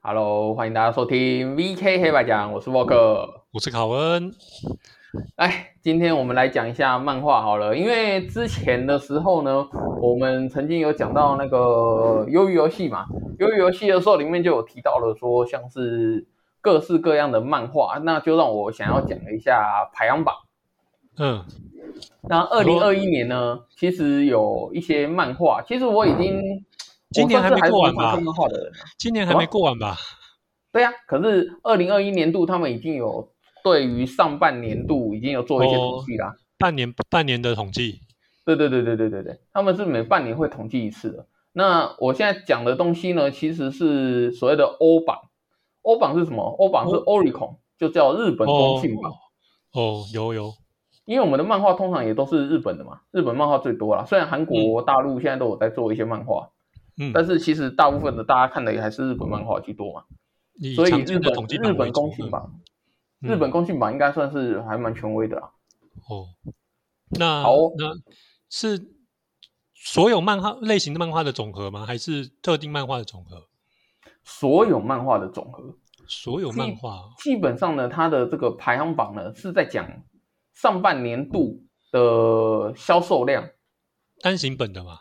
Hello，欢迎大家收听 VK 黑白讲，我是沃克，我是考恩。哎，今天我们来讲一下漫画好了，因为之前的时候呢，我们曾经有讲到那个鱿鱼游戏嘛，鱿鱼游戏的时候里面就有提到了说，像是各式各样的漫画，那就让我想要讲一下排行榜。嗯，那二零二一年呢，其实有一些漫画，其实我已经。今年还没过完吧？今年还没过完吧？对呀，可是二零二一年度他们已经有对于上半年度已经有做一些统计啦。半年半年的统计。对对对对对对对，他们是每半年会统计一次的。那我现在讲的东西呢，其实是所谓的欧榜。欧榜是什么？欧榜是 Oricon，就叫日本公信榜。哦，有有。因为我们的漫画通常也都是日本的嘛，日本漫画最多啦。虽然韩国、大陆现在都有在做一些漫画。嗯，但是其实大部分的大家看的也还是日本漫画居多嘛，所以日本日本公信榜，日本公信榜应该算是还蛮权威的啊。哦，那好，那是所有漫画类型的漫画的总和吗？还是特定漫画的总和？所有漫画的总和，所有漫画基本上呢，它的这个排行榜呢是在讲上半年度的销售量，单行本的嘛。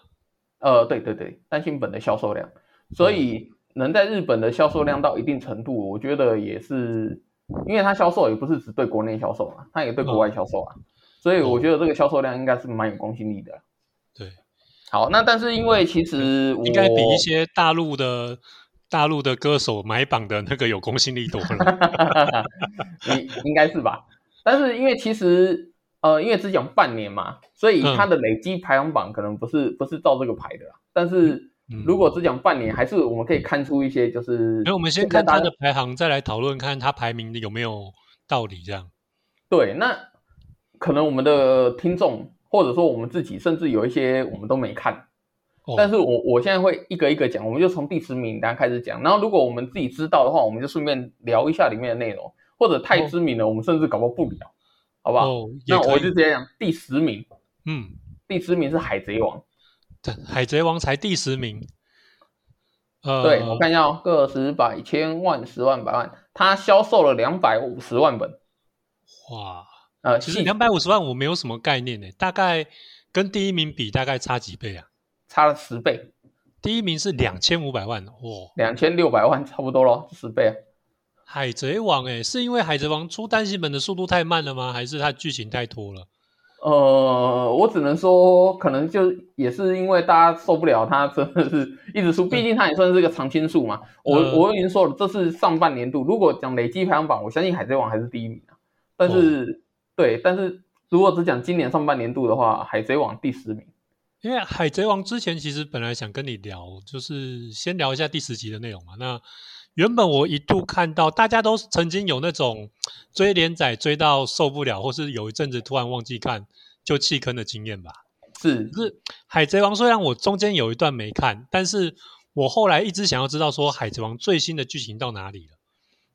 呃，对对对，单行本的销售量，所以能在日本的销售量到一定程度，我觉得也是，因为它销售也不是只对国内销售啊，它也对国外销售啊，所以我觉得这个销售量应该是蛮有公信力的。对，好，那但是因为其实应该比一些大陆的大陆的歌手买榜的那个有公信力多了，应应该是吧？但是因为其实。呃，因为只讲半年嘛，所以它的累积排行榜可能不是不是照这个排的。但是如果只讲半年，还是我们可以看出一些，就是。那我们先看它的排行，再来讨论看它排名的有没有道理。这样。对，那可能我们的听众或者说我们自己，甚至有一些我们都没看。但是我我现在会一个一个讲，我们就从第十名单开始讲。然后如果我们自己知道的话，我们就顺便聊一下里面的内容。或者太知名了，我们甚至搞不不聊。好不好？那我就直接讲第十名。嗯，第十名是《海贼王》。对，《海贼王》才第十名。呃，对我看一下，个十百千万十万百万，它销售了两百五十万本。哇！呃，其实两百五十万我没有什么概念呢，大概跟第一名比，大概差几倍啊？差了十倍。第一名是两千五百万，哇，两千六百万，差不多咯，十倍啊。海贼王哎，是因为海贼王出单行本的速度太慢了吗？还是它剧情太拖了？呃，我只能说，可能就也是因为大家受不了它真的是一直出，毕竟它也算是个常青树嘛。我我已经说了，这是上半年度，如果讲累计排行榜，我相信海贼王还是第一名啊。但是对，但是如果只讲今年上半年度的话，海贼王第十名。因为海贼王之前其实本来想跟你聊，就是先聊一下第十集的内容嘛。那原本我一度看到大家都曾经有那种追连载追到受不了，或是有一阵子突然忘记看就弃坑的经验吧。是，是海贼王。虽然我中间有一段没看，但是我后来一直想要知道说海贼王最新的剧情到哪里了。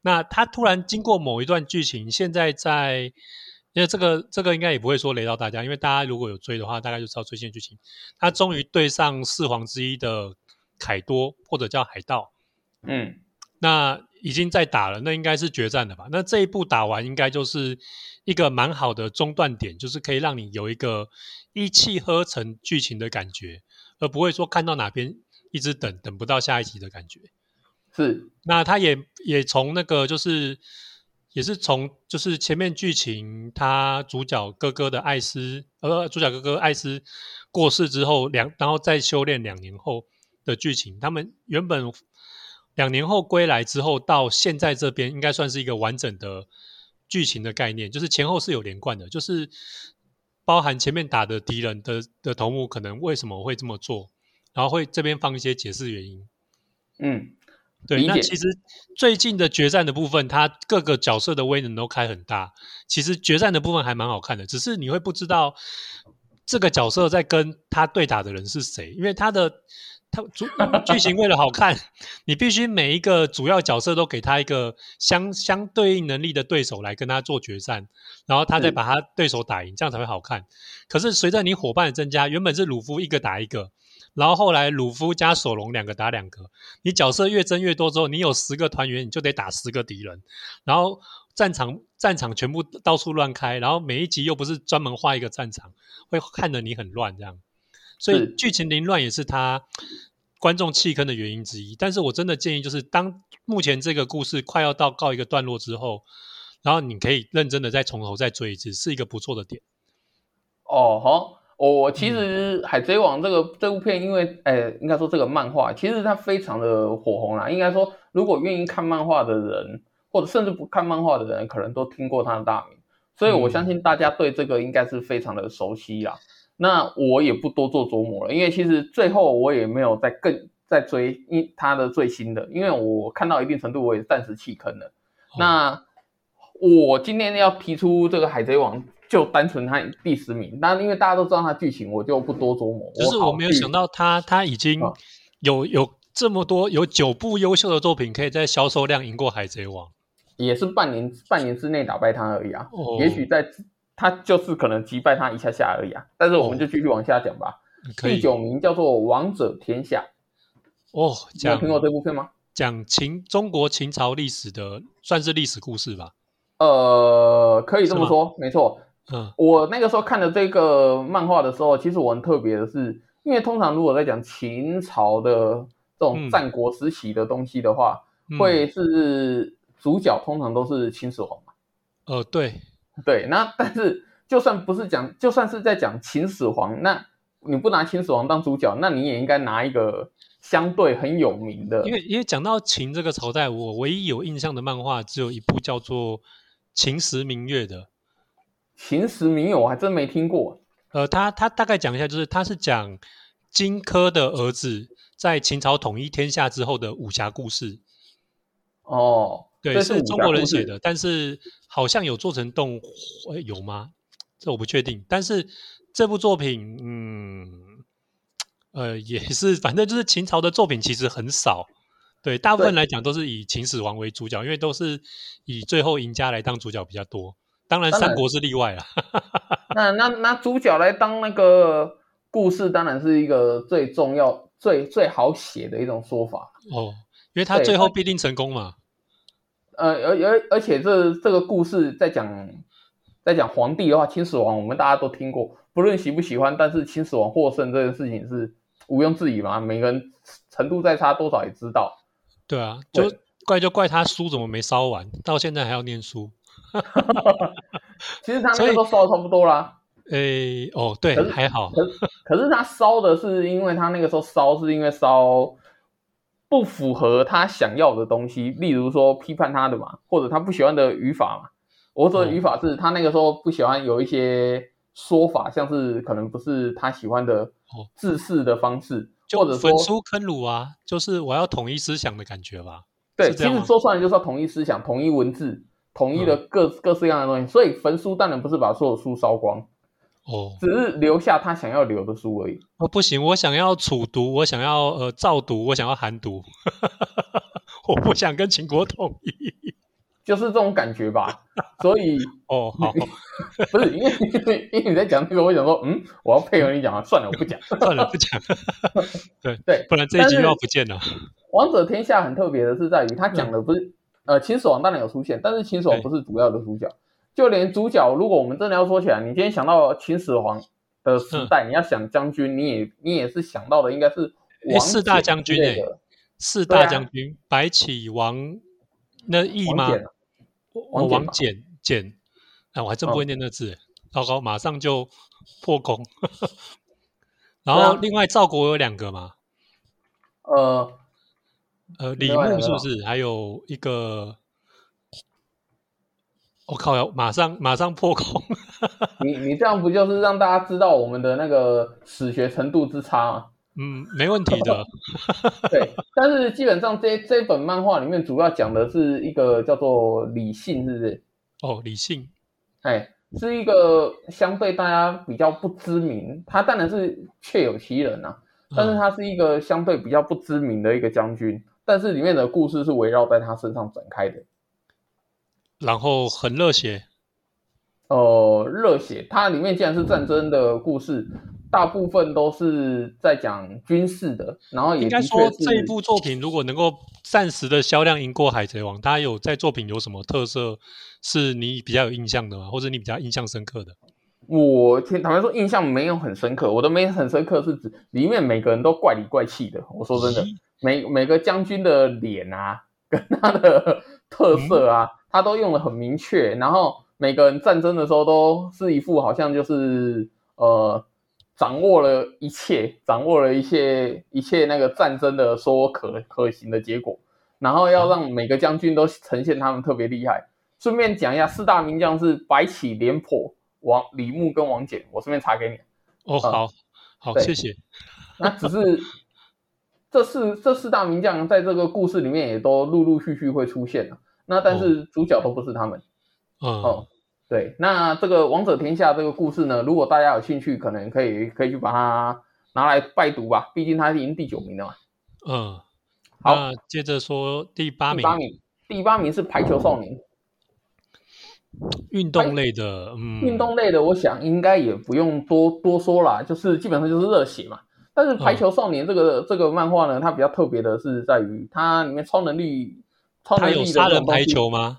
那他突然经过某一段剧情，现在在，因为这个这个应该也不会说雷到大家，因为大家如果有追的话，大概就知道最新的剧情。他终于对上四皇之一的凯多，或者叫海盗。嗯。那已经在打了，那应该是决战了吧？那这一步打完，应该就是一个蛮好的中断点，就是可以让你有一个一气呵成剧情的感觉，而不会说看到哪边一直等等不到下一集的感觉。是，那他也也从那个就是也是从就是前面剧情，他主角哥哥的艾斯，呃，主角哥哥艾斯过世之后两，然后再修炼两年后的剧情，他们原本。两年后归来之后，到现在这边应该算是一个完整的剧情的概念，就是前后是有连贯的，就是包含前面打的敌人的的头目可能为什么会这么做，然后会这边放一些解释原因。嗯，对。那其实最近的决战的部分，它各个角色的威能都开很大，其实决战的部分还蛮好看的，只是你会不知道这个角色在跟他对打的人是谁，因为他的。他主剧情为了好看，你必须每一个主要角色都给他一个相相对应能力的对手来跟他做决战，然后他再把他对手打赢，这样才会好看。可是随着你伙伴的增加，原本是鲁夫一个打一个，然后后来鲁夫加索隆两个打两个，你角色越增越多之后，你有十个团员，你就得打十个敌人，然后战场战场全部到处乱开，然后每一集又不是专门画一个战场，会看得你很乱这样，所以剧情凌乱也是他观众弃坑的原因之一。但是我真的建议，就是当目前这个故事快要到告一个段落之后，然后你可以认真的再从头再追一次，是一个不错的点。哦，好。我其实《海贼王》这个这部片，因为诶，应该说这个漫画其实它非常的火红啦。应该说，如果愿意看漫画的人，或者甚至不看漫画的人，可能都听过它的大名。所以我相信大家对这个应该是非常的熟悉啦。那我也不多做琢磨了，因为其实最后我也没有再更再追因他的最新的，因为我看到一定程度，我也暂时弃坑了。那我今天要提出这个《海贼王》。就单纯他第十名，那因为大家都知道他剧情，我就不多琢磨。就是我没有想到他他已经有有这么多有九部优秀的作品，可以在销售量赢过海贼王，也是半年半年之内打败他而已啊。也许在他就是可能击败他一下下而已啊。但是我们就继续往下讲吧。第九名叫做《王者天下》哦，有听过这部片吗？讲秦中国秦朝历史的，算是历史故事吧。呃，可以这么说，没错。嗯，我那个时候看的这个漫画的时候，其实我很特别的是，因为通常如果在讲秦朝的这种战国时期的东西的话，会是主角通常都是秦始皇嘛。呃，对对，那但是就算不是讲，就算是在讲秦始皇，那你不拿秦始皇当主角，那你也应该拿一个相对很有名的。因为因为讲到秦这个朝代，我唯一有印象的漫画只有一部叫做《秦时明月》的。秦时明月我还真没听过。呃，他他大概讲一下，就是他是讲荆轲的儿子在秦朝统一天下之后的武侠故事。哦，对，是中国人写的，但是好像有做成动，有吗？这我不确定。但是这部作品，嗯，呃，也是，反正就是秦朝的作品其实很少。对，大部分来讲都是以秦始皇为主角，因为都是以最后赢家来当主角比较多。当然，三国是例外了。那那那主角来当那个故事，当然是一个最重要、最最好写的一种说法哦，因为他最后必定成功嘛。呃，而而而且这这个故事在讲在讲皇帝的话，秦始皇我们大家都听过，不论喜不喜欢，但是秦始皇获胜这件事情是毋庸置疑嘛，每个人程度再差多少也知道。对啊，就怪就怪他书怎么没烧完，到现在还要念书。其实他那个都烧的差不多啦。诶，哦，对，还好。可可是他烧的是，因为他那个时候烧是因为烧不符合他想要的东西，例如说批判他的嘛，或者他不喜欢的语法嘛。我说的语法是他那个时候不喜欢有一些说法，像是可能不是他喜欢的治世的方式，或者说焚书坑儒啊，就是我要统一思想的感觉吧。对，其实说穿了就是要统一思想，统一文字。统一的各各式各样的东西，所以焚书当然不是把所有书烧光，哦，只是留下他想要留的书而已。哦，不行，我想要楚读，我想要呃赵读，我想要韩读，我不想跟秦国统一，就是这种感觉吧。所以哦，好，不是因为因为你在讲这个，我想说，嗯，我要配合你讲啊，算了，我不讲，算了，不讲。对对，不然这一集又要不见了。王者天下很特别的是在于，他讲的不是。呃，秦始皇当然有出现，但是秦始皇不是主要的主角。就连主角，如果我们真的要说起来，你今天想到秦始皇的时代，你要想将军，你也你也是想到的应该是四大将军诶，四大将军白起、王那义吗？王王翦翦，哎，我还真不会念那字，糟糕，马上就破功。然后另外赵国有两个嘛？呃。呃，李牧是不是还有一个？我靠！要马上马上破空！你你这样不就是让大家知道我们的那个史学程度之差吗？嗯，没问题的。对，但是基本上这这本漫画里面主要讲的是一个叫做李信，是不是？哦，李信，哎，是一个相对大家比较不知名，他当然是确有其人呐，但是他是一个相对比较不知名的一个将军。但是里面的故事是围绕在他身上展开的，然后很热血，呃，热血。它里面既然是战争的故事，大部分都是在讲军事的，然后也应该说这一部作品如果能够暂时的销量赢过《海贼王》，它有在作品有什么特色是你比较有印象的吗？或者你比较印象深刻的？我坦白说，印象没有很深刻。我的没很深刻是指里面每个人都怪里怪气的。我说真的，每每个将军的脸啊，跟他的特色啊，他都用的很明确。然后每个人战争的时候都是一副好像就是呃掌握了一切，掌握了一切一切那个战争的说可可行的结果。然后要让每个将军都呈现他们特别厉害。顺便讲一下，四大名将是白起、廉颇。王李牧跟王翦，我顺便查给你。哦，好，好，谢谢。那只是这四这四大名将在这个故事里面也都陆陆续续会出现了。那但是主角都不是他们。哦，对。那这个王者天下这个故事呢，如果大家有兴趣，可能可以可以去把它拿来拜读吧。毕竟它已经第九名了嘛。嗯，好，接着说第八名。第八名，第八名是排球少年。运动类的，嗯，运动类的，我想应该也不用多多说啦，就是基本上就是热血嘛。但是排球少年这个这个漫画呢，它比较特别的是在于它里面超能力，超能力有杀人排球吗？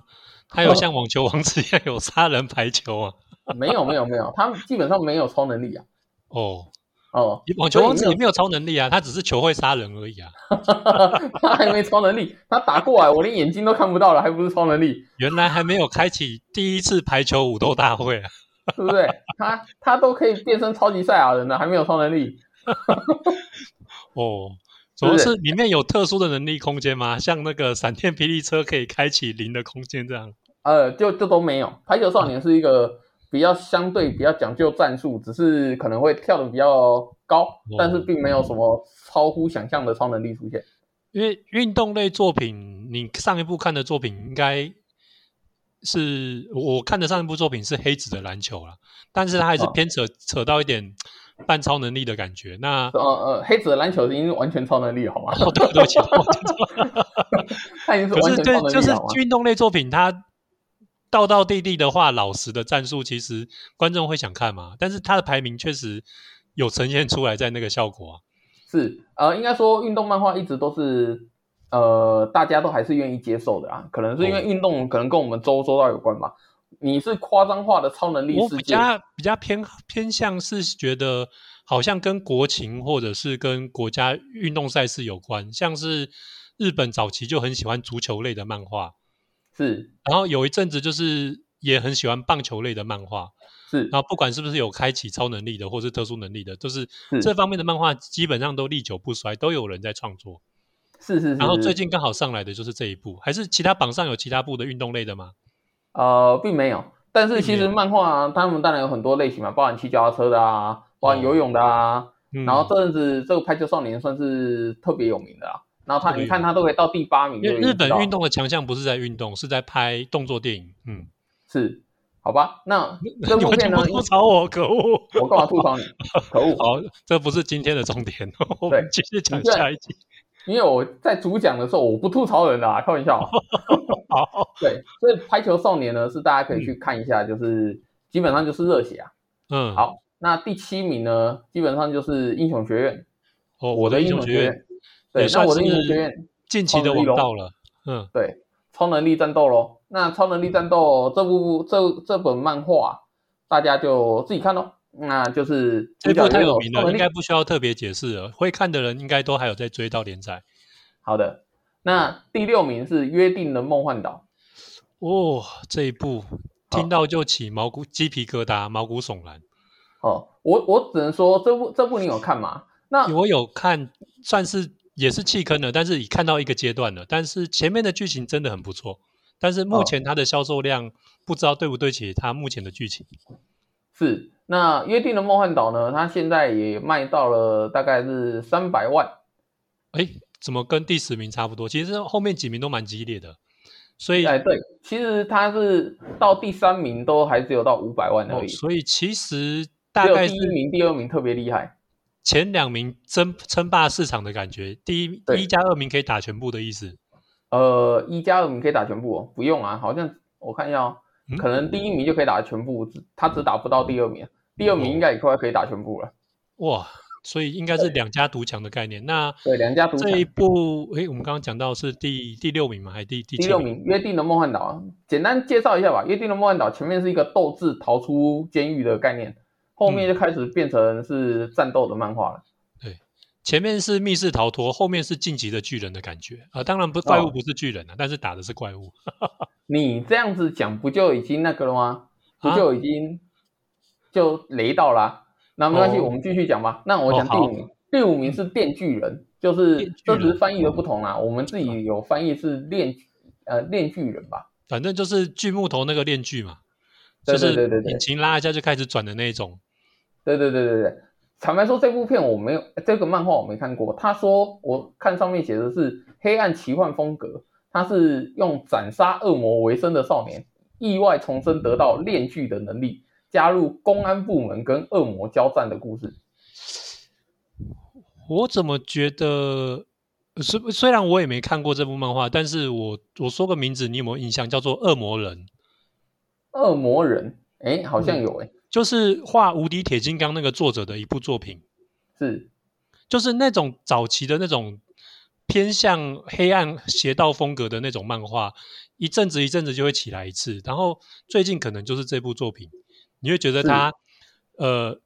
他有像网球王子一样有杀人排球啊？没有没有没有，他基本上没有超能力啊。哦。哦，网球王子也没有超能力啊，他只是球会杀人而已啊。他还没超能力，他打过来我连眼睛都看不到了，还不是超能力？原来还没有开启第一次排球武斗大会啊，对不对？他他都可以变身超级赛亚人了，还没有超能力？哦，主要是里面有特殊的能力空间吗？像那个闪电霹雳车可以开启零的空间这样？呃，就就都没有。排球少年是一个。比较相对比较讲究战术，只是可能会跳的比较高，但是并没有什么超乎想象的超能力出现。因为运动类作品，你上一部看的作品应该是我看的上一部作品是黑子的篮球了，但是它还是偏扯扯到一点半超能力的感觉。那呃呃，黑子的篮球已经完全超能力好吗？对不起，他已经是完全超能力就是运动类作品它。道道地地的话，老实的战术，其实观众会想看嘛。但是它的排名确实有呈现出来，在那个效果啊。是呃，应该说运动漫画一直都是呃，大家都还是愿意接受的啊。可能是因为运动可能跟我们周周到有关吧。你是夸张化的超能力世界，比较比较偏偏向是觉得好像跟国情或者是跟国家运动赛事有关，像是日本早期就很喜欢足球类的漫画。是，然后有一阵子就是也很喜欢棒球类的漫画，是，然后不管是不是有开启超能力的，或是特殊能力的，就是这方面的漫画基本上都历久不衰，都有人在创作。是是，然后最近刚好上来的就是这一部，还是其他榜上有其他部的运动类的吗？呃，并没有，但是其实漫画他们当然有很多类型嘛，包含骑脚踏车的啊，包含游泳的啊，然后这阵子这个排球少年算是特别有名的啊。然后他，你看他都可以到第八名。因为日本运动的强项不是在运动，是在拍动作电影。嗯，是，好吧。那 这部片呢？吐槽我，可恶！我干嘛吐槽你？可恶！好，这不是今天的重点。我们继续讲下一集。因为我在主讲的时候，我不吐槽人的啊，开玩笑。好，对，所以《排球少年》呢，是大家可以去看一下，就是基本上就是热血啊。嗯，好。那第七名呢，基本上就是《英雄学院》。哦，我的英雄学院。对，那我的英雄学院近期的王道了，嗯，对，超能力战斗喽。那超能力战斗这部这这本漫画，大家就自己看喽。那就是这部太有名了，应该不需要特别解释了。会看的人应该都还有在追到连载。好的，那第六名是约定的梦幻岛。哦，这一部听到就起毛骨鸡皮疙瘩，毛骨悚然。哦，我我只能说这部这部你有看吗？那 我有看，算是。也是弃坑了，但是已看到一个阶段了。但是前面的剧情真的很不错，但是目前它的销售量不知道对不对起它目前的剧情。是那约定的梦幻岛呢？它现在也卖到了大概是三百万。哎，怎么跟第十名差不多？其实后面几名都蛮激烈的。所以哎，对，其实它是到第三名都还只有到五百万而已。所以其实大概第一名、第二名特别厉害。前两名争称霸市场的感觉，第一一加二名可以打全部的意思。呃，一加二名可以打全部哦，不用啊，好像我看一下，可能第一名就可以打全部，他只打不到第二名，第二名应该也快可以打全部了。哇，所以应该是两家独强的概念。那对两家独强这一部，诶，我们刚刚讲到是第第六名嘛？还是第第第六名《约定的梦幻岛》？简单介绍一下吧，《约定的梦幻岛》前面是一个斗志逃出监狱的概念，后面就开始变成是战斗的漫画了。对，前面是密室逃脱，后面是晋级的巨人的感觉啊。当然不，怪物不是巨人啊，但是打的是怪物。你这样子讲，不就已经那个了吗？不就已经就雷到了？那没关系，我们继续讲吧。那我讲第五名，第五名是电锯人，就是这只是翻译的不同啦。我们自己有翻译是链呃链巨人吧，反正就是锯木头那个链锯嘛，就是对对对，引擎拉一下就开始转的那种。对对对对对，坦白说，这部片我没有这个漫画我没看过。他说我看上面写的是黑暗奇幻风格。他是用斩杀恶魔为生的少年，意外重生得到炼具的能力，加入公安部门跟恶魔交战的故事。我怎么觉得，虽虽然我也没看过这部漫画，但是我我说个名字，你有没有印象？叫做《恶魔人》。恶魔人，哎，好像有哎，就是画《无敌铁金刚》那个作者的一部作品，是，就是那种早期的那种。偏向黑暗邪道风格的那种漫画，一阵子一阵子就会起来一次。然后最近可能就是这部作品，你会觉得他呃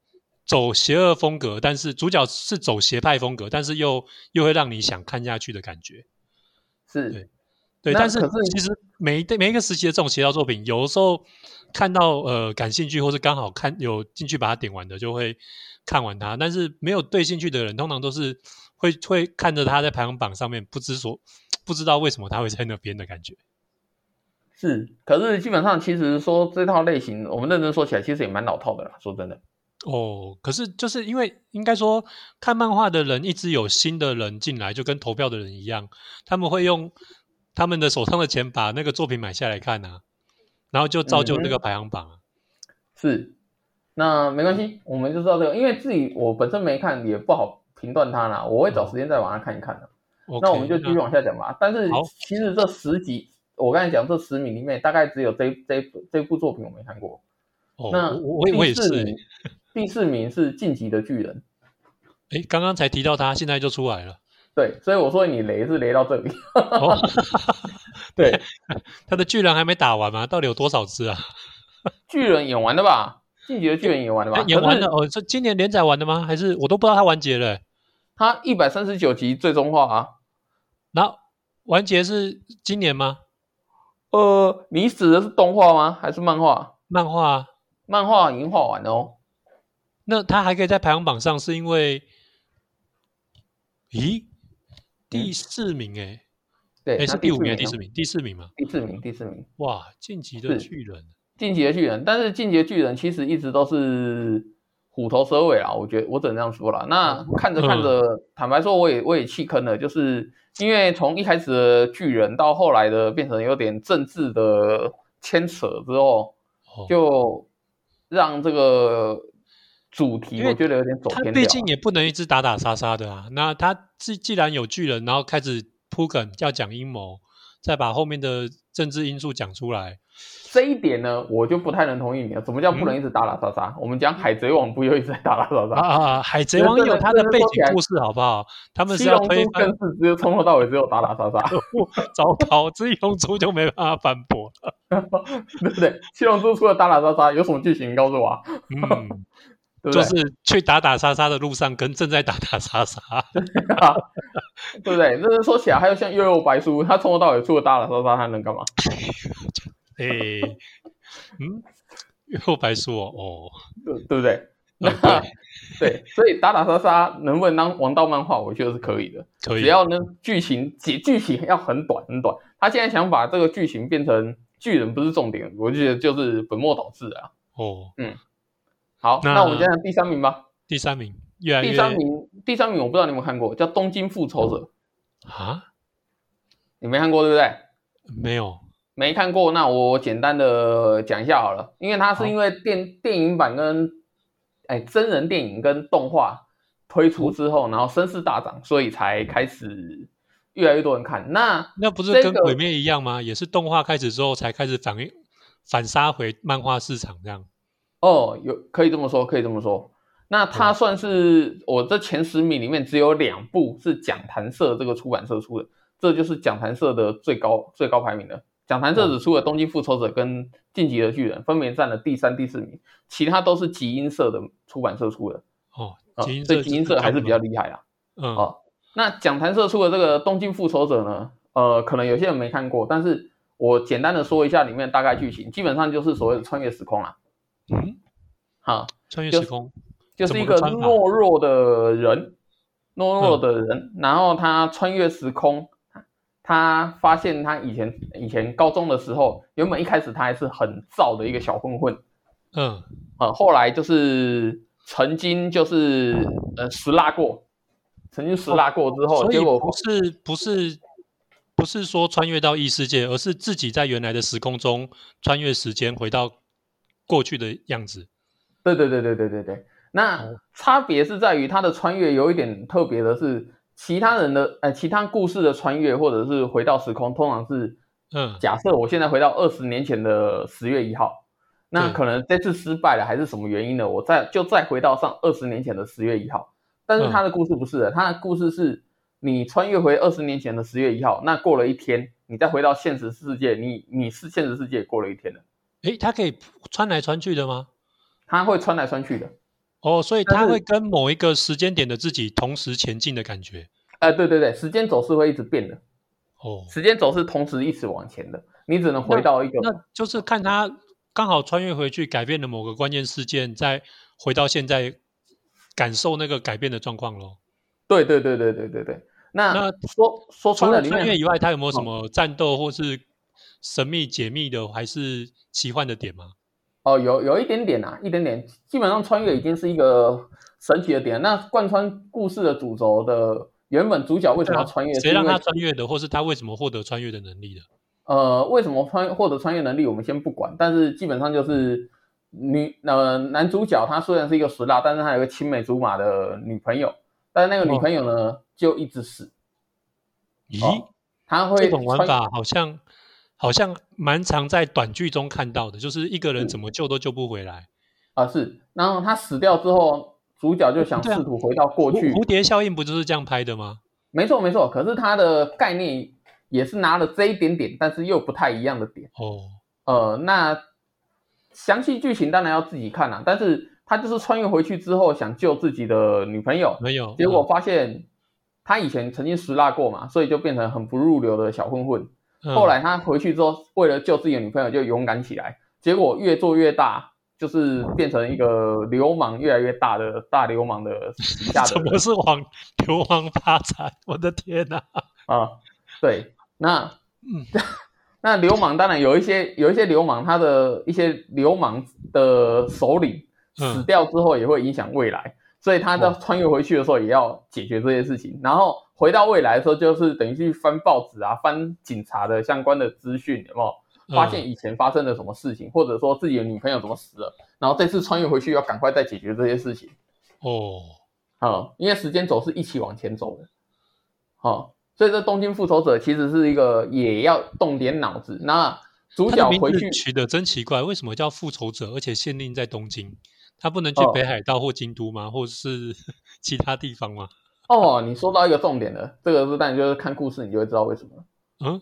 走邪恶风格，但是主角是走邪派风格，但是又又会让你想看下去的感觉。是对对，但是其实每一每一个时期的这种邪道作品，有的时候看到呃感兴趣，或是刚好看有进去把它点完的，就会看完它。但是没有对兴趣的人，通常都是。会会看着他在排行榜上面，不知所不知道为什么他会在那边的感觉。是，可是基本上其实说这套类型，我们认真说起来，其实也蛮老套的啦。说真的。哦，可是就是因为应该说看漫画的人一直有新的人进来，就跟投票的人一样，他们会用他们的手上的钱把那个作品买下来看啊，然后就造就那个排行榜啊。是，那没关系，我们就知道这个，因为自己我本身没看也不好。评断它啦，我会找时间再往它看一看的。那我们就继续往下讲吧。但是其实这十集，我刚才讲这十名里面，大概只有这这这部作品我没看过。哦那我我也是。第四名是晋级的巨人。哎，刚刚才提到他，现在就出来了。对，所以我说你雷是雷到这里。对，他的巨人还没打完吗？到底有多少只啊？巨人演完了吧？晋级的巨人演完了吧？演完了哦，这今年连载完的吗？还是我都不知道他完结了？他一百三十九集最终话啊，那完结是今年吗？呃，你指的是动画吗？还是漫画？漫画，漫画已经画完了哦。那他还可以在排行榜上，是因为，咦，第四名哎，对，是第五名、第四名、第四名吗？第四名，第四名。哇，晋级的巨人，晋级的巨人，但是晋级的巨人其实一直都是。虎头蛇尾啊，我觉得我只能这样说了。那看着看着，坦白说，我也我也弃坑了，就是因为从一开始的巨人到后来的变成有点政治的牵扯之后，就让这个主题我觉得有点走偏他毕竟也不能一直打打杀杀的啊。那他既既然有巨人，然后开始铺梗要讲阴谋，再把后面的政治因素讲出来。这一点呢，我就不太能同意你了。什么叫不能一直打打杀杀？我们讲海贼王不又一直在打打杀杀 啊？海贼王有他的背景故事，好不好？他们是要推更是只有从头到尾只有打打杀杀。糟糕，七龙珠就没办法反驳了，对不对？七龙珠除了打打杀杀，有什么剧情？告诉我。嗯，就是去打打杀杀的路上，跟正在打打杀杀，对不对？那是说起来，还有像悠悠白书，他从头到尾除了打打杀杀，他能干嘛？哎，嗯，又白书哦，对对不对？对，所以打打杀杀能不能当王道漫画，我觉得是可以的。可以，只要呢剧情剧剧情要很短很短。他现在想把这个剧情变成巨人不是重点，我觉得就是本末倒置啊。哦，嗯，好，那我们讲第三名吧。第三名，越第三名，第三名我不知道你有没有看过，叫《东京复仇者》啊？你没看过对不对？没有。没看过，那我简单的讲一下好了，因为它是因为电电影版跟哎真人电影跟动画推出之后，然后声势大涨，所以才开始越来越多人看。那那不是跟鬼灭一样吗？也是动画开始之后才开始反应反杀回漫画市场这样。哦，有可以这么说，可以这么说。那它算是我这前十名里面只有两部是讲谈社这个出版社出的，这就是讲谈社的最高最高排名的。讲谈社只出了《东京复仇者》跟《晋级的巨人》，分别占了第三、第四名，其他都是集英社的出版社出的。哦，所以集英社还是比较厉害啦。嗯，哦，那讲谈社出的这个《东京复仇者》呢，呃，可能有些人没看过，但是我简单的说一下里面大概剧情，基本上就是所谓的穿越时空啦。嗯，好，穿越时空。就是一个懦弱的人，懦弱的人，然后他穿越时空，他发现他以前以前高中的时候，原本一开始他还是很燥的一个小混混，嗯，啊，后来就是曾经就是呃失辣过，曾经失辣过之后，结果不是不是不是说穿越到异世界，而是自己在原来的时空中穿越时间回到过去的样子。对对对对对对对。那差别是在于他的穿越有一点特别的是，其他人的呃其他故事的穿越或者是回到时空，通常是嗯，假设我现在回到二十年前的十月一号，那可能这次失败了还是什么原因呢？我再就再回到上二十年前的十月一号，但是他的故事不是的，他的故事是你穿越回二十年前的十月一号，那过了一天，你再回到现实世界，你你是现实世界过了一天了。诶，他可以穿来穿去的吗？他会穿来穿去的。哦，所以他会跟某一个时间点的自己同时前进的感觉。哎，对对对，时间走势会一直变的。哦，时间走势同时一直往前的，你只能回到一个。那就是看他刚好穿越回去，改变了某个关键事件，再回到现在，感受那个改变的状况喽。对对对对对对对。那那说说穿了穿越以外，他有没有什么战斗或是神秘解密的，还是奇幻的点吗？哦，有有一点点啊，一点点，基本上穿越已经是一个神奇的点。那贯穿故事的主轴的原本主角为什么要穿越？谁让他穿越的，或是他为什么获得穿越的能力的？呃，为什么穿获得穿越能力，我们先不管。但是基本上就是女呃男主角他虽然是一个死辣，但是他有个青梅竹马的女朋友，但是那个女朋友呢就一直死。咦，他会这种玩法好像。好像蛮常在短剧中看到的，就是一个人怎么救都救不回来啊！是，然后他死掉之后，主角就想试图回到过去。蝴蝶效应不就是这样拍的吗？没错，没错。可是他的概念也是拿了这一点点，但是又不太一样的点。哦，呃，那详细剧情当然要自己看啦。但是他就是穿越回去之后想救自己的女朋友，没有，结果发现他以前曾经失辣过嘛，所以就变成很不入流的小混混。后来他回去之后，为了救自己的女朋友，就勇敢起来。结果越做越大，就是变成一个流氓，越来越大的大流氓的底下的。怎么是往流氓发展？我的天哪！啊，对，那嗯，那流氓当然有一些，有一些流氓，他的一些流氓的首领死掉之后，也会影响未来。所以他在穿越回去的时候，也要解决这些事情。然后回到未来的时候，就是等于去翻报纸啊，翻警察的相关的资讯，有没有发现以前发生了什么事情，或者说自己的女朋友怎么死了？然后这次穿越回去，要赶快再解决这些事情。哦，好，因为时间轴是一起往前走的。好，所以这东京复仇者其实是一个也要动点脑子。那主角回去取的真奇怪，为什么叫复仇者，而且限定在东京？他不能去北海道或京都吗？或者是 其他地方吗？哦，你说到一个重点了，这个是但就是看故事，你就会知道为什么。嗯，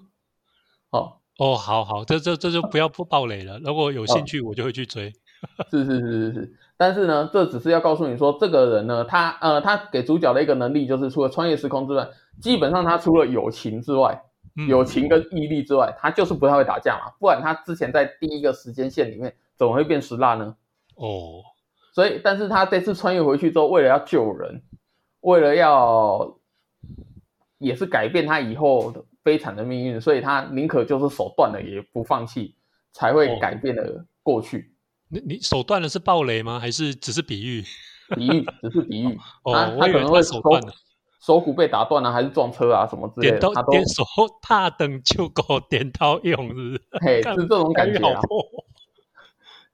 哦哦，好好，这这这就不要不爆雷了。如果有兴趣，我就会去追。是是是是是，但是呢，这只是要告诉你说，这个人呢，他呃，他给主角的一个能力，就是除了穿越时空之外，基本上他除了友情之外，友情跟毅力之外，他就是不太会打架嘛。不然他之前在第一个时间线里面怎么会变石蜡呢？哦。所以，但是他这次穿越回去之后，为了要救人，为了要也是改变他以后的悲惨的命运，所以他宁可就是手断了也不放弃，才会改变了过去。你你手断了是暴雷吗？还是只是比喻？比喻，只是比喻。哦，他可能会手断了，手骨被打断了，还是撞车啊什么之类的。他都点手踏等就够点到用，是不是？嘿，是这种感觉啊。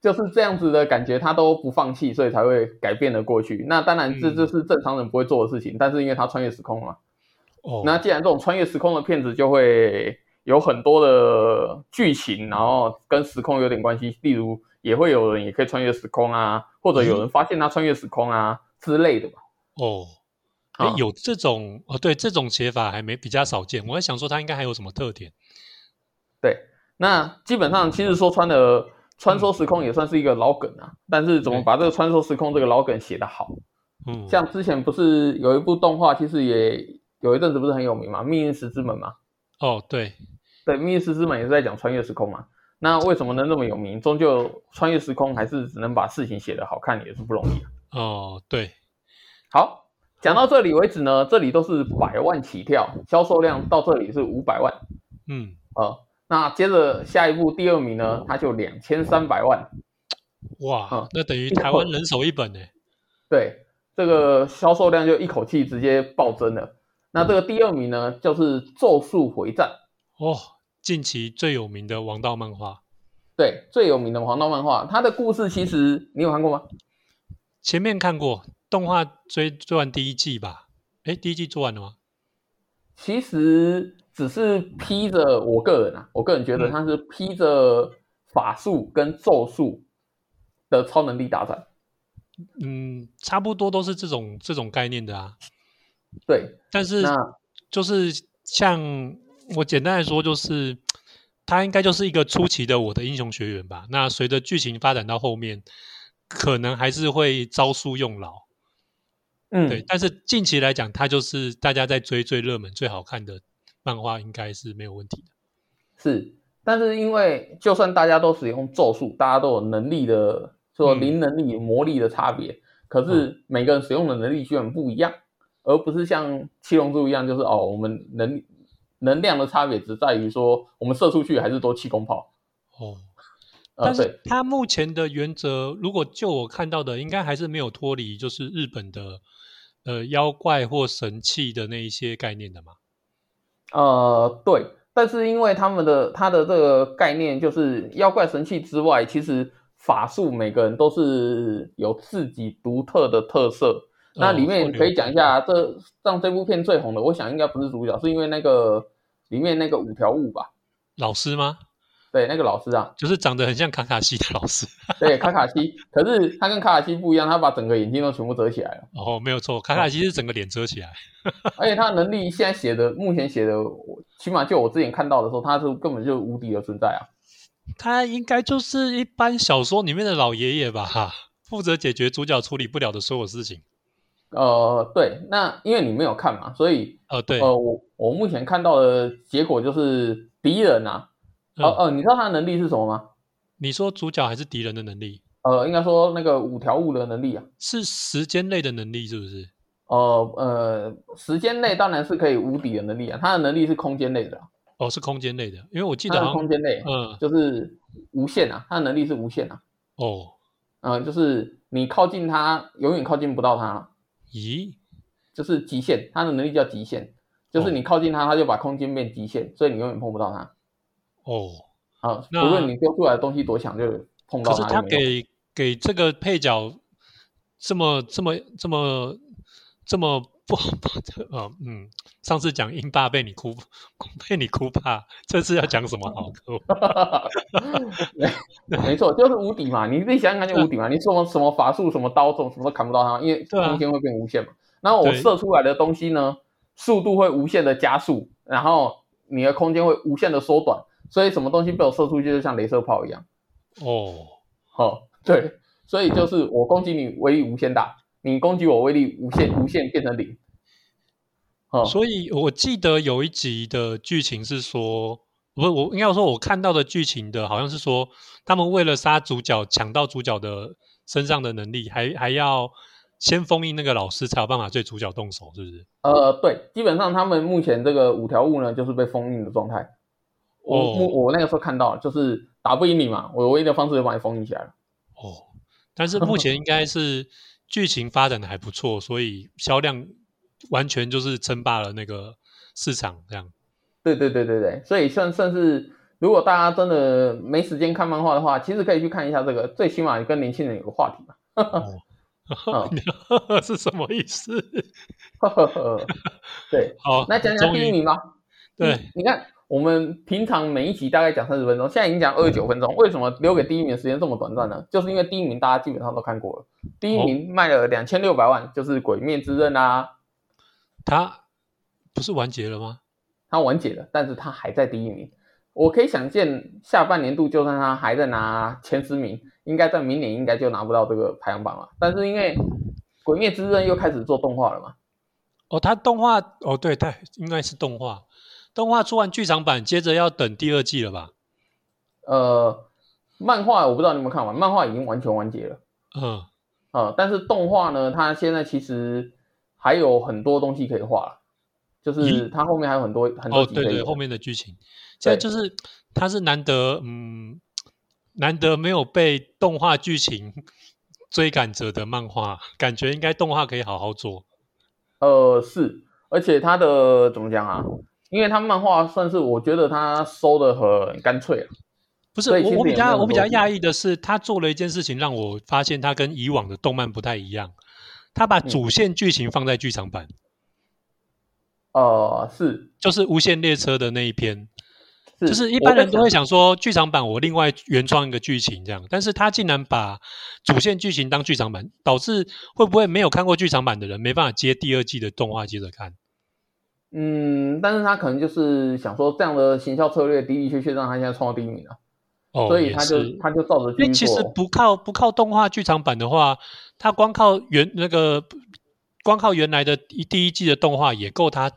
就是这样子的感觉，他都不放弃，所以才会改变了过去。那当然，这就是正常人不会做的事情。但是因为他穿越时空嘛，哦，那既然这种穿越时空的片子，就会有很多的剧情，然后跟时空有点关系。例如也会有人也可以穿越时空啊，或者有人发现他穿越时空啊之类的吧。哦，哎，有这种哦，对，这种写法还没比较少见。我在想说，他应该还有什么特点？对，那基本上其实说穿了，穿梭时空也算是一个老梗啊。但是怎么把这个穿梭时空这个老梗写得好？嗯，像之前不是有一部动画，其实也有一阵子不是很有名嘛，《命运石之门》嘛。哦，对，对，《命运石之门》也是在讲穿越时空嘛。那为什么能那么有名？终究穿越时空还是只能把事情写得好看，也是不容易哦，对。好，讲到这里为止呢，这里都是百万起跳，销售量到这里是五百万。嗯，呃，那接着下一步第二名呢，它就两千三百万。哇，那等于台湾人手一本呢。对，这个销售量就一口气直接暴增了。那这个第二名呢，就是《咒术回战》。哦。近期最有名的王道漫画，对，最有名的王道漫画，它的故事其实你有看过吗？前面看过，动画追追完第一季吧？哎，第一季做完了吗？其实只是披着我个人啊，我个人觉得他是披着法术跟咒术的超能力大战。嗯，差不多都是这种这种概念的啊。对，但是就是像。我简单来说，就是他应该就是一个初期的我的英雄学员吧。那随着剧情发展到后面，可能还是会招数用老。嗯，对。但是近期来讲，它就是大家在追最热门、最好看的漫画，应该是没有问题的。是，但是因为就算大家都使用咒术，大家都有能力的，说灵能力、魔力的差别，可是每个人使用的能力居然不一样，而不是像七龙珠一样，就是哦，我们能。能量的差别只在于说，我们射出去还是多气功炮哦。但是它目前的原则，如果就我看到的，应该还是没有脱离就是日本的呃妖怪或神器的那一些概念的嘛。呃，对。但是因为他们的他的这个概念就是妖怪神器之外，其实法术每个人都是有自己独特的特色。那里面可以讲一下，这让这部片最红的，我想应该不是主角，是因为那个里面那个五条悟吧？老师吗？对，那个老师啊，就是长得很像卡卡西的老师。对，卡卡西，可是他跟卡卡西不一样，他把整个眼睛都全部遮起来了。哦，没有错，卡卡西是整个脸遮起来。而且他的能力现在写的，目前写的，起码就我之前看到的时候，他是根本就无敌的存在啊。他应该就是一般小说里面的老爷爷吧？哈，负责解决主角处理不了的所有事情。呃，对，那因为你没有看嘛，所以呃，对，呃，我我目前看到的结果就是敌人啊，哦哦，你知道他的能力是什么吗？你说主角还是敌人的能力？呃，应该说那个五条悟的能力啊，是时间类的能力是不是？呃呃，时间类当然是可以无敌的能力啊，他的能力是空间类的。哦，是空间类的，因为我记得空间类，嗯，就是无限啊，他的能力是无限啊。哦，嗯，就是你靠近他，永远靠近不到他。咦，就是极限，他的能力叫极限，就是你靠近他，他就把空间变极限，所以你永远碰不到他。哦，啊，无论你丢出来的东西多强，就碰到他。可是他给给这个配角这么这么这么这么不不啊 嗯，上次讲英霸被你哭 被你哭怕，这次要讲什么好？没没错，就是无敌嘛！你自己想想看，就无敌嘛！你什么什么法术，什么刀，什么什么都砍不到他，因为空间会变无限嘛。然后我射出来的东西呢，速度会无限的加速，然后你的空间会无限的缩短，所以什么东西被我射出去就像镭射炮一样。哦，好，对，所以就是我攻击你威力无限大，你攻击我威力无限无限变成零。哦，所以我记得有一集的剧情是说。不，我应该说，我看到的剧情的好像是说，他们为了杀主角，抢到主角的身上的能力，还还要先封印那个老师，才有办法对主角动手，是不是？呃，对，基本上他们目前这个五条悟呢，就是被封印的状态。我我我那个时候看到，就是打不赢你嘛，我唯一的方式就把你封印起来了。哦，但是目前应该是剧情发展的还不错，所以销量完全就是称霸了那个市场，这样。对对对对对，所以算算是，如果大家真的没时间看漫画的话，其实可以去看一下这个，最起码跟年轻人有个话题嘛。是什么意思？对，好，那讲讲第一名吧。对，你看我们平常每一集大概讲三十分钟，现在已经讲二十九分钟。为什么留给第一名的时间这么短暂呢？就是因为第一名大家基本上都看过了，第一名卖了两千六百万，就是《鬼灭之刃》啊。它不是完结了吗？它完结了，但是它还在第一名。我可以想见，下半年度就算它还在拿前十名，应该在明年应该就拿不到这个排行榜了。但是因为《鬼灭之刃》又开始做动画了嘛？哦，它动画哦，对对，应该是动画。动画出完剧场版，接着要等第二季了吧？呃，漫画我不知道你有没有看完，漫画已经完全完结了。嗯，呃，但是动画呢，它现在其实还有很多东西可以画了，就是它后面还有很多很多。哦，对对，后面的剧情，现在就是它是难得，嗯，难得没有被动画剧情追赶着的漫画，感觉应该动画可以好好做。呃，是，而且它的怎么讲啊？因为他漫画算是，我觉得他收的很干脆啊。不是我，我比较我比较讶异的是，他做了一件事情，让我发现他跟以往的动漫不太一样。他把主线剧情放在剧场版。哦，是，就是无限列车的那一篇。就是一般人都会想说，剧场版我另外原创一个剧情这样，但是他竟然把主线剧情当剧场版，导致会不会没有看过剧场版的人没办法接第二季的动画接着看？嗯，但是他可能就是想说这样的行销策略的的确确让他现在创到第一名了，哦，所以他就他就照着。因为其实不靠不靠动画剧场版的话，他光靠原那个光靠原来的一第一季的动画也够他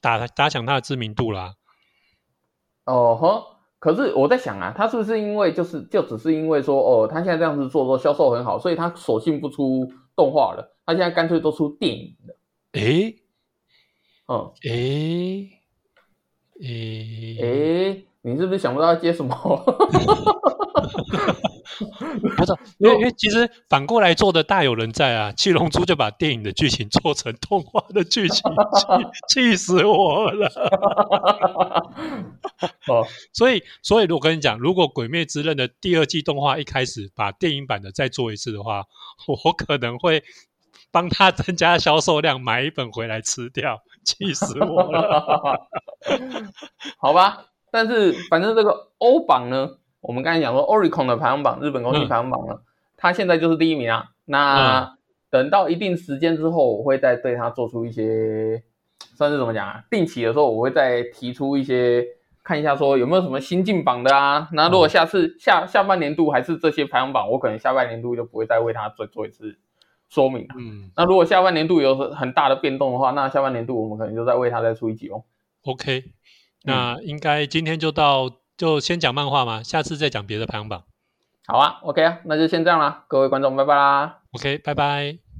打打响他的知名度啦。哦呵，可是我在想啊，他是不是因为就是就只是因为说哦，他现在这样子做说销售很好，所以他索性不出动画了，他现在干脆都出电影了。诶。嗯，诶，诶，诶，你是不是想不到要接什么？不是，因为因为其实反过来做的大有人在啊，七龙珠就把电影的剧情做成动画的剧情，气气死我了。哦，所以所以我跟你讲，如果《鬼灭之刃》的第二季动画一开始把电影版的再做一次的话，我可能会帮他增加销售量，买一本回来吃掉。气死我了，好吧，但是反正这个欧榜呢，我们刚才讲说 Oricon 的排行榜，日本公司排行榜呢，它现在就是第一名啊。那等到一定时间之后，我会再对它做出一些，算是怎么讲啊？定期的时候，我会再提出一些，看一下说有没有什么新进榜的啊。那如果下次下下半年度还是这些排行榜，我可能下半年度就不会再为它做做一次。说明，嗯，那如果下半年度有很大的变动的话，那下半年度我们可能就再为它再出一集哦。OK，那应该今天就到，就先讲漫画嘛，下次再讲别的排行榜。好啊，OK 啊，那就先这样啦，各位观众，拜拜啦。OK，拜拜。